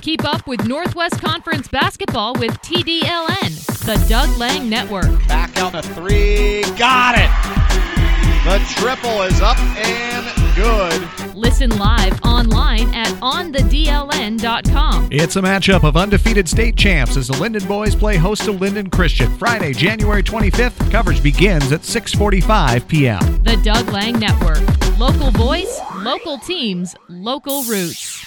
Keep up with Northwest Conference basketball with TDLN, the Doug Lang Network. Back on the three. Got it. The triple is up and good. Listen live online at onthedln.com. It's a matchup of undefeated state champs as the Lynden boys play host to Lynden Christian Friday, January 25th. Coverage begins at 6:45 p.m. The Doug Lang Network. Local voice, local teams, local roots.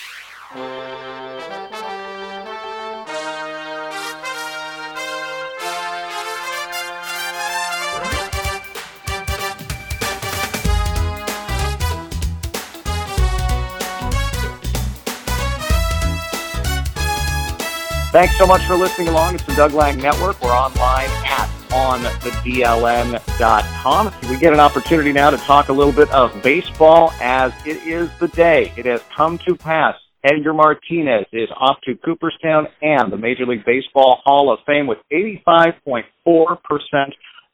Thanks so much for listening along. It's the Doug Lang Network. We're online at onthedln.com. We get an opportunity now to talk a little bit of baseball as it is the day. It has come to pass. Edgar Martinez is off to Cooperstown and the Major League Baseball Hall of Fame with 85.4%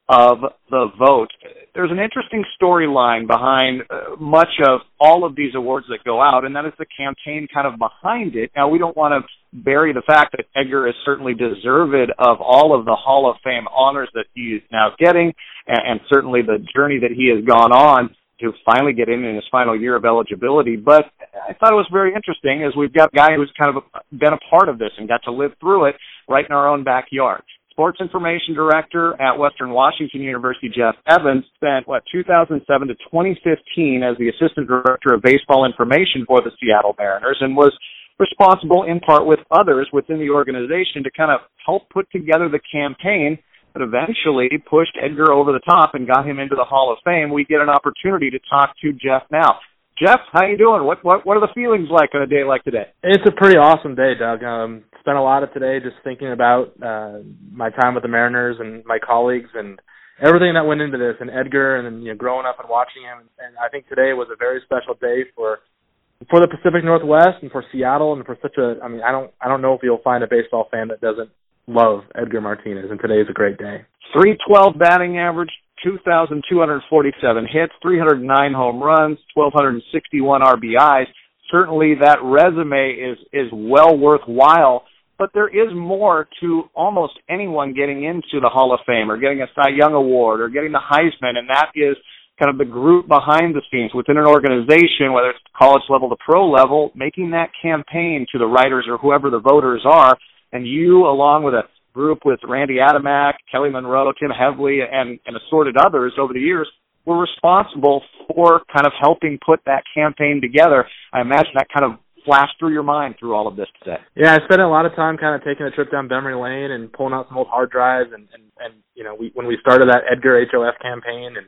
of the vote. There's an interesting storyline behind uh, much of all of these awards that go out, and that is the campaign kind of behind it. Now, we don't want to bury the fact that Edgar is certainly deserved of all of the Hall of Fame honors that he is now getting, and, and certainly the journey that he has gone on to finally get in in his final year of eligibility. But I thought it was very interesting as we've got a guy who's kind of been a part of this and got to live through it right in our own backyard sports information director at Western Washington University, Jeff Evans, spent, what, 2007 to 2015 as the assistant director of baseball information for the Seattle Mariners and was responsible in part with others within the organization to kind of help put together the campaign that eventually pushed Edgar over the top and got him into the Hall of Fame. We get an opportunity to talk to Jeff now. Jeff, how you doing? What what what are the feelings like on a day like today? It's a pretty awesome day, Doug. Um, spent a lot of today just thinking about uh, my time with the Mariners and my colleagues and everything that went into this, and Edgar, and then you know growing up and watching him. And I think today was a very special day for for the Pacific Northwest and for Seattle and for such a. I mean, I don't I don't know if you'll find a baseball fan that doesn't love Edgar Martinez, and today is a great day. Three twelve batting average, 2,247 hits, 309 home runs, 1,261 RBIs. Certainly that resume is, is well worthwhile, but there is more to almost anyone getting into the Hall of Fame or getting a Cy Young Award or getting the Heisman, and that is kind of the group behind the scenes within an organization, whether it's college level to pro level, making that campaign to the writers or whoever the voters are, and you, along with a group with Randy Adamack, Kelly Monroe, Tim Hevly, and, and assorted others over the years were responsible for kind of helping put that campaign together. I imagine that kind of flashed through your mind through all of this today. Yeah, I spent a lot of time kind of taking a trip down memory lane and pulling out some old hard drives and and, and you know we when we started that Edgar HOF campaign and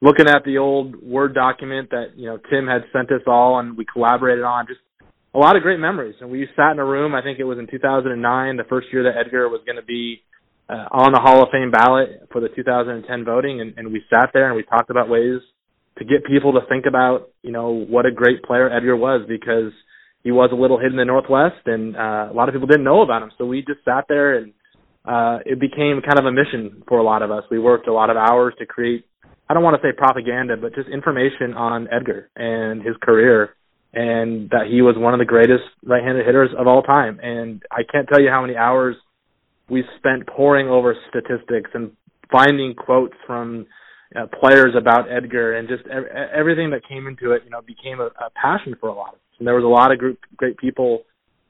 looking at the old Word document that you know Tim had sent us all and we collaborated on just a lot of great memories. And we sat in a room. I think it was in 2009, the first year that Edgar was going to be uh, on the Hall of Fame ballot for the 2010 voting, and, and we sat there and we talked about ways to get people to think about, you know, what a great player Edgar was because he was a little hidden in the Northwest, and uh, a lot of people didn't know about him. So we just sat there, and uh, it became kind of a mission for a lot of us. We worked a lot of hours to create. I don't want to say propaganda, but just information on Edgar and his career and that he was one of the greatest right-handed hitters of all time. And I can't tell you how many hours we spent poring over statistics and finding quotes from uh, players about Edgar, and just ev- everything that came into it, you know, became a, a passion for a lot of us. And there was a lot of group, great people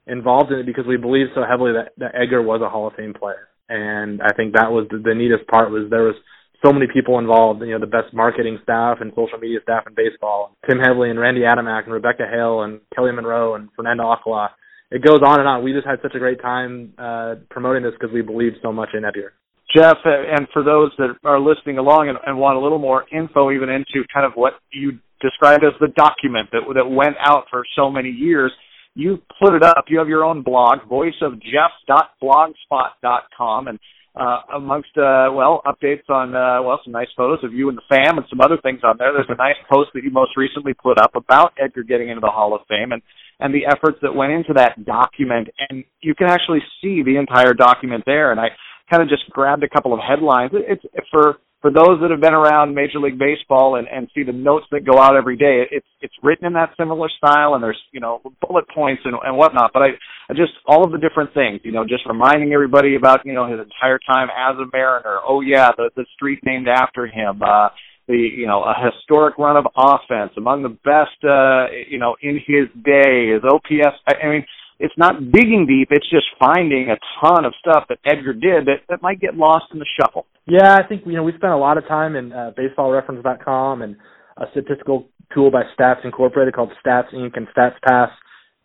involved in it because we believed so heavily that, that Edgar was a Hall of Fame player. And I think that was the, the neatest part was there was so many people involved, you know, the best marketing staff and social media staff in baseball. Tim Hevly and Randy Adamack and Rebecca Hale and Kelly Monroe and Fernando Alcala. It goes on and on. We just had such a great time uh, promoting this because we believed so much in Edgar. Jeff, and for those that are listening along and, and want a little more info even into kind of what you described as the document that that went out for so many years, you put it up. You have your own blog, voiceofjeff.blogspot.com, and uh, amongst uh, well updates on uh, well some nice photos of you and the fam and some other things on there. There's a nice post that you most recently put up about Edgar getting into the Hall of Fame and and the efforts that went into that document. And you can actually see the entire document there. And I kind of just grabbed a couple of headlines. It's for for those that have been around Major League Baseball and, and see the notes that go out every day, it's it's written in that similar style, and there's you know bullet points and, and whatnot. But I just all of the different things. You know, just reminding everybody about you know his entire time as a Mariner. Oh yeah, the the street named after him. Uh, the you know a historic run of offense among the best uh, you know in his day. His OPS. I, I mean it's not digging deep, it's just finding a ton of stuff that Edgar did that, that might get lost in the shuffle. Yeah, I think you know we spent a lot of time in uh, baseballreference.com and a statistical tool by Stats Incorporated called Stats Inc. and Stats Pass,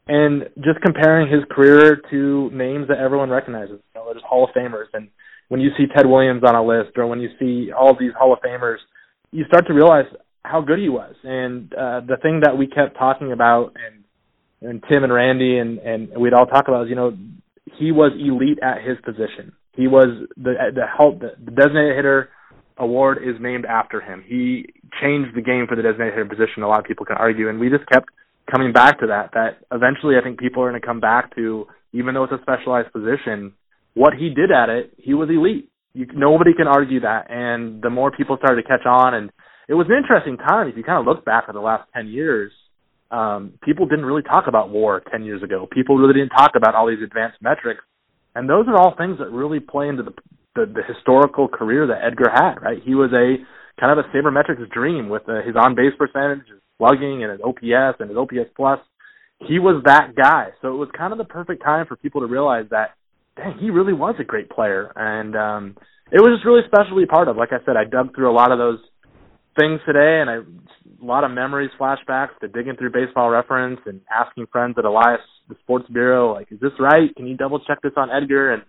and just comparing his career to names that everyone recognizes. You know, there's Hall of Famers, and when you see Ted Williams on a list, or when you see all these Hall of Famers, you start to realize how good he was. And uh, the thing that we kept talking about, and and Tim and Randy and and we'd all talk about is you know he was elite at his position. He was the the help the designated hitter award is named after him. He changed the game for the designated hitter position. A lot of people can argue, and we just kept coming back to that. That eventually, I think people are going to come back to, even though it's a specialized position, what he did at it, he was elite. You, nobody can argue that. And the more people started to catch on, and it was an interesting time. If you kind of look back at the last ten years, um, people didn't really talk about WAR 10 years ago. People really didn't talk about all these advanced metrics. And those are all things that really play into the, the, the historical career that Edgar had, right? He was a kind of a sabermetrics dream with uh, his on base percentage, his slugging, and his OPS and his OPS plus. He was that guy. So it was kind of the perfect time for people to realize that, dang, he really was a great player. And um, it was just really special to be part of. Like I said, I dug through a lot of those things today, and I a lot of memories, flashbacks to digging through baseball reference and asking friends at Elias, the sports bureau, like, is this right? Can you double check this on Edgar? And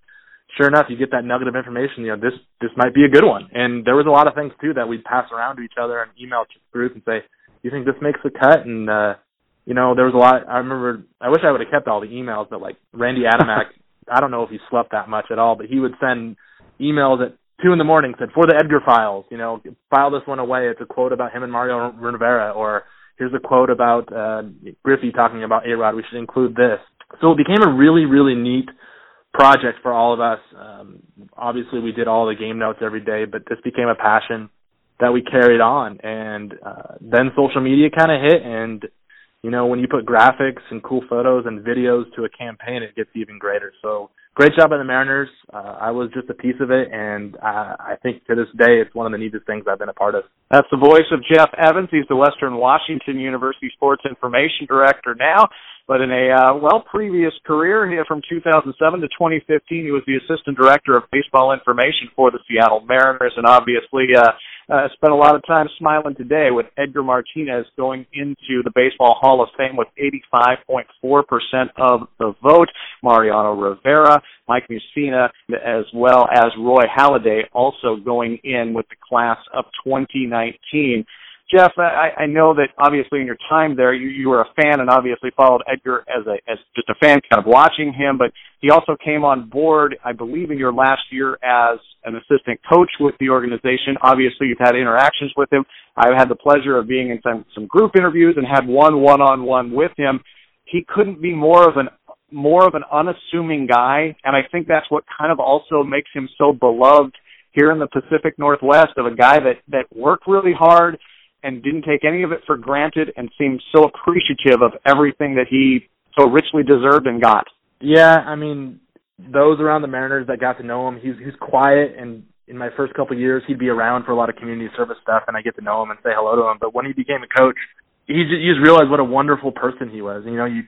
sure enough, you get that nugget of information. You know, this this might be a good one. And there was a lot of things too that we'd pass around to each other and email group and say, "Do "You think this makes the cut?" And uh, you know, there was a lot. I remember. I wish I would have kept all the emails, but like Randy Adamack, I don't know if he slept that much at all, but he would send emails at two in the morning said for the Edgar files, you know, file this one away. It's a quote about him and Mariano Rivera, or here's a quote about uh, Griffey talking about A Rod. We should include this. So it became a really, really neat project for all of us. Um, obviously, we did all the game notes every day, but this became a passion that we carried on. And uh, then social media kind of hit, and you know, when you put graphics and cool photos and videos to a campaign, it gets even greater. So great job by the Mariners. Uh, I was just a piece of it, and I, I think to this day, it's one of the neatest things I've been a part of. That's the voice of Jeff Evans. He's the Western Washington University Sports Information Director now. But in a uh, well previous career here from 2007 to 2015, he was the assistant director of baseball information for the Seattle Mariners, and obviously uh, uh, spent a lot of time smiling today with Edgar Martinez going into the Baseball Hall of Fame with 85.4% of the vote. Mariano Rivera, Mike Mussina, as well as Roy Halladay also going in with the class of 2019. Jeff, I, I know that obviously in your time there, you, you were a fan and obviously followed Edgar as a as just a fan, kind of watching him. But he also came on board, I believe, in your last year as an assistant coach with the organization. Obviously, you've had interactions with him. I've had the pleasure of being in some some group interviews and had one one on one with him. He couldn't be more of an more of an unassuming guy, and I think that's what kind of also makes him so beloved here in the Pacific Northwest of a guy that that worked really hard and didn't take any of it for granted and seemed so appreciative of everything that he so richly deserved and got. Yeah, I mean, those around the Mariners that got to know him, he's he's quiet and in my first couple of years he'd be around for a lot of community service stuff and I get to know him and say hello to him, but when he became a coach, he just, you just realize what a wonderful person he was. And, you know, you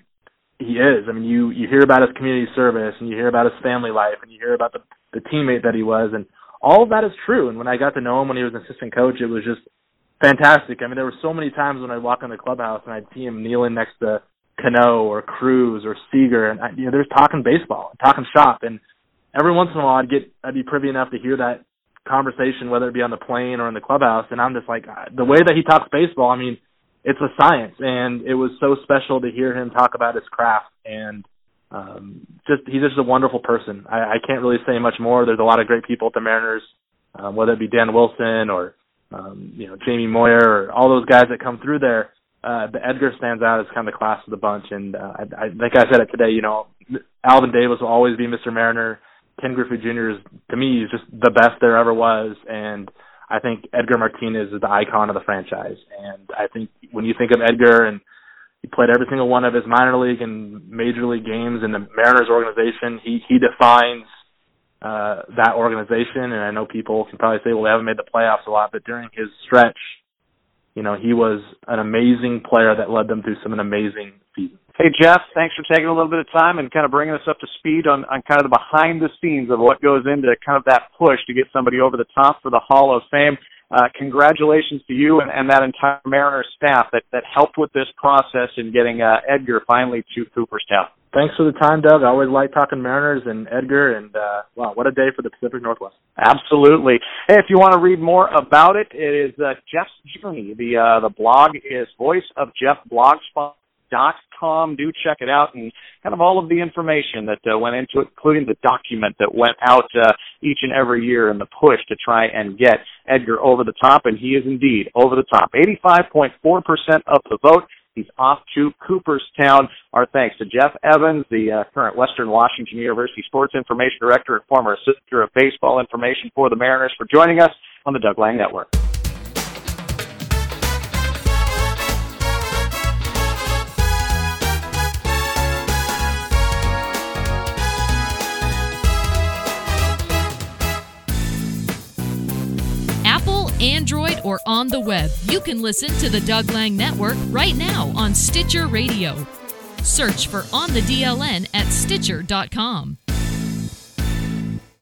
he is. I mean, you you hear about his community service and you hear about his family life and you hear about the the teammate that he was and all of that is true. And when I got to know him when he was an assistant coach, it was just fantastic. I mean, there were so many times when I'd walk in the clubhouse and I'd see him kneeling next to Cano or Cruz or Seager, and I, you know, they're talking baseball, talking shop, and every once in a while I'd get, I'd be privy enough to hear that conversation, whether it be on the plane or in the clubhouse, and I'm just like, uh, the way that he talks baseball, I mean, it's a science, and it was so special to hear him talk about his craft, and um, just he's just a wonderful person. I, I can't really say much more. There's a lot of great people at the Mariners, um, whether it be Dan Wilson or um, you know, Jamie Moyer, or all those guys that come through there. Uh, but Edgar stands out as kind of the class of the bunch. And uh, I, I think I said it today. You know, Alvin Davis will always be Mr. Mariner. Ken Griffey Jr. is to me is just the best there ever was, and I think Edgar Martinez is the icon of the franchise. And I think when you think of Edgar and he played every single one of his minor league and major league games in the Mariners organization. He he defines uh, that organization, and I know people can probably say, well, they haven't made the playoffs a lot, but during his stretch, you know, he was an amazing player that led them through some an amazing season. Hey Jeff, thanks for taking a little bit of time and kind of bringing us up to speed on, on kind of the behind the scenes of what goes into kind of that push to get somebody over the top for the Hall of Fame. Uh, congratulations to you and, and that entire Mariners staff that, that helped with this process in getting uh, Edgar finally to Cooperstown. Thanks for the time, Doug. I always like talking Mariners and Edgar, and uh, wow, what a day for the Pacific Northwest. Absolutely. Hey, if you want to read more about it, it is uh, Jeff's Journey. The uh, the blog is Voice of Jeff Blogspot dot com. Do check it out and kind of all of the information that uh, went into it, including the document that went out uh, each and every year in the push to try and get Edgar over the top, and he is indeed over the top. 85.4% of the vote. He's off to Cooperstown. Our thanks to Jeff Evans, the uh, current Western Washington University Sports Information Director and former Assistant of Baseball Information for the Mariners, for joining us on the Doug Lang Network. Or on the web, you can listen to the Doug Lang Network right now on Stitcher Radio. Search for On the DLN at Stitcher.com.